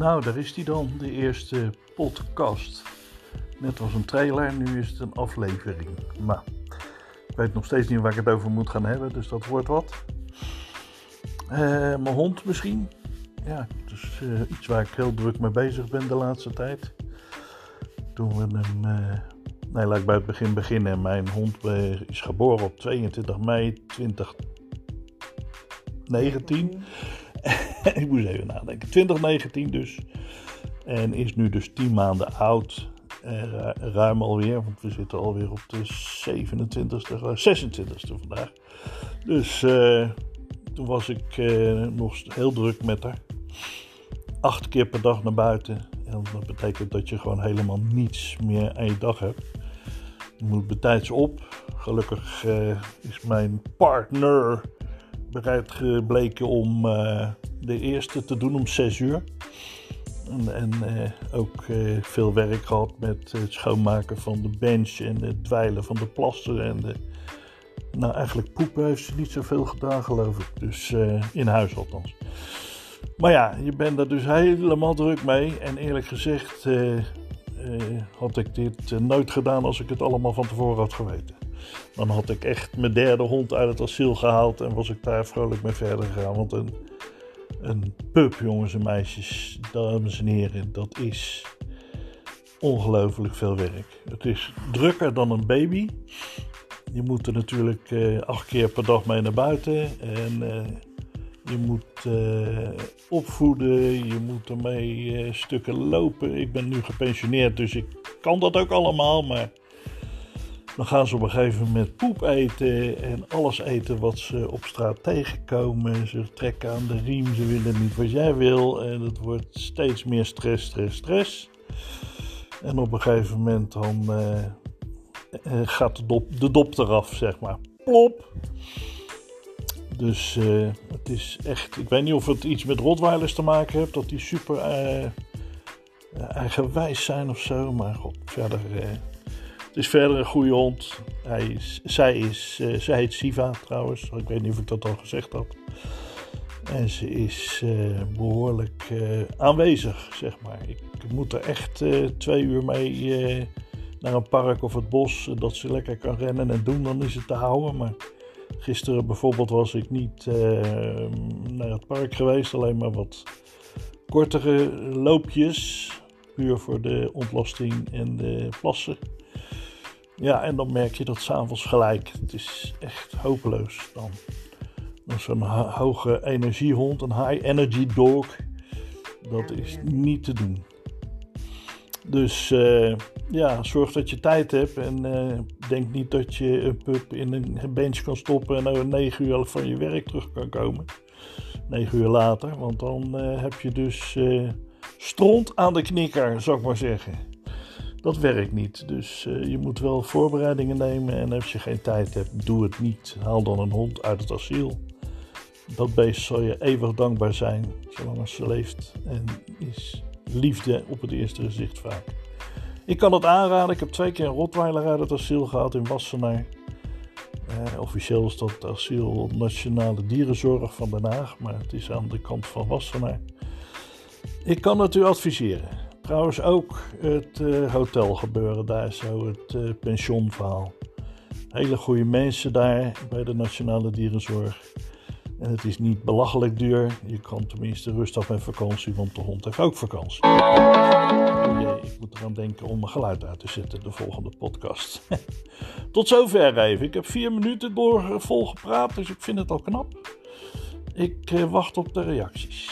Nou, daar is die dan, de eerste podcast. Net als een trailer, nu is het een aflevering. Maar ik weet nog steeds niet waar ik het over moet gaan hebben, dus dat wordt wat. Uh, mijn hond misschien. Ja, dus uh, iets waar ik heel druk mee bezig ben de laatste tijd. Toen we hem. Uh, nee, laat ik bij het begin beginnen. Mijn hond is geboren op 22 mei 2019. ik moest even nadenken. 2019 dus. En is nu dus 10 maanden oud. Uh, ruim alweer, want we zitten alweer op de 27e, 26e vandaag. Dus uh, toen was ik nog heel druk met haar. Acht keer per dag naar buiten. En dat betekent dat je gewoon helemaal niets meer aan je dag hebt. Je moet betijds op. Gelukkig is mijn partner bereid gebleken om de eerste te doen om 6 uur. En, en uh, ook uh, veel werk gehad met het schoonmaken van de bench en het dweilen van de plassen. En de, nou, eigenlijk poepen heeft ze niet zoveel gedaan, geloof ik. Dus in huis althans. Maar ja, je bent er dus helemaal druk mee. En eerlijk gezegd had ik dit nooit gedaan als ik het allemaal van tevoren had geweten. Dan had ik echt mijn derde hond uit het asiel gehaald en was ik daar vrolijk mee verder gegaan. Want een een pub, jongens en meisjes, dames en heren, dat is ongelooflijk veel werk. Het is drukker dan een baby. Je moet er natuurlijk uh, acht keer per dag mee naar buiten. En uh, je moet uh, opvoeden, je moet ermee stukken lopen. Ik ben nu gepensioneerd, dus ik kan dat ook allemaal. Maar dan gaan ze op een gegeven moment poep eten en alles eten wat ze op straat tegenkomen. Ze trekken aan de riem, ze willen niet wat jij wil. En het wordt steeds meer stress, stress, stress. En op een gegeven moment dan uh, gaat de dop, de dop eraf, zeg maar. Plop! Dus uh, het is echt. Ik weet niet of het iets met Rotweilers te maken heeft, dat die super eigenwijs zijn of zo. Maar god, verder het is verder een goede hond. Hij is, zij, is, uh, zij heet Siva trouwens. Ik weet niet of ik dat al gezegd had. En ze is uh, behoorlijk uh, aanwezig, zeg maar. Ik moet er echt twee uur mee naar een park of het bos. Dat ze lekker kan rennen en doen, dan is het te houden. Maar gisteren bijvoorbeeld was ik niet naar het park geweest. Alleen maar wat kortere loopjes. Puur voor de ontlasting en de plassen. Ja, en dan merk je dat s'avonds gelijk. Het is echt hopeloos dan. Zo'n hoge energiehond, een high energy dog, dat is niet te doen. Dus uh, ja, zorg dat je tijd hebt en uh, denk niet dat je een pup in een bench kan stoppen en over 9 uur van je werk terug kan komen. 9 uur later, want dan uh, heb je dus stront aan de knikker, zou ik maar zeggen dat werkt niet. Dus uh, je moet wel voorbereidingen nemen. En als je geen tijd hebt, doe het niet. Haal dan een hond uit het asiel. Dat beest zal je eeuwig dankbaar zijn, zolang als ze leeft. En is liefde op het eerste gezicht vaak. Ik kan het aanraden. Ik heb twee keer een Rottweiler uit het asiel gehad in Wassenaar. Uh, officieel is dat asiel Nationale Dierenzorg van Den Haag, maar het is aan de kant van Wassenaar. Ik kan het u adviseren. Trouwens ook het hotel gebeuren daar zo, het uh, pensionverhaal. Hele goede mensen daar bij de Nationale Dierenzorg. En het is niet belachelijk duur. Je kan tenminste rustig met vakantie, want de hond heeft ook vakantie. Oh ik moet eraan denken om mijn geluid uit te zetten, de volgende podcast. Tot zover even. Ik heb vier minuten door vol gepraat, dus ik vind het al knap. Ik wacht op de reacties.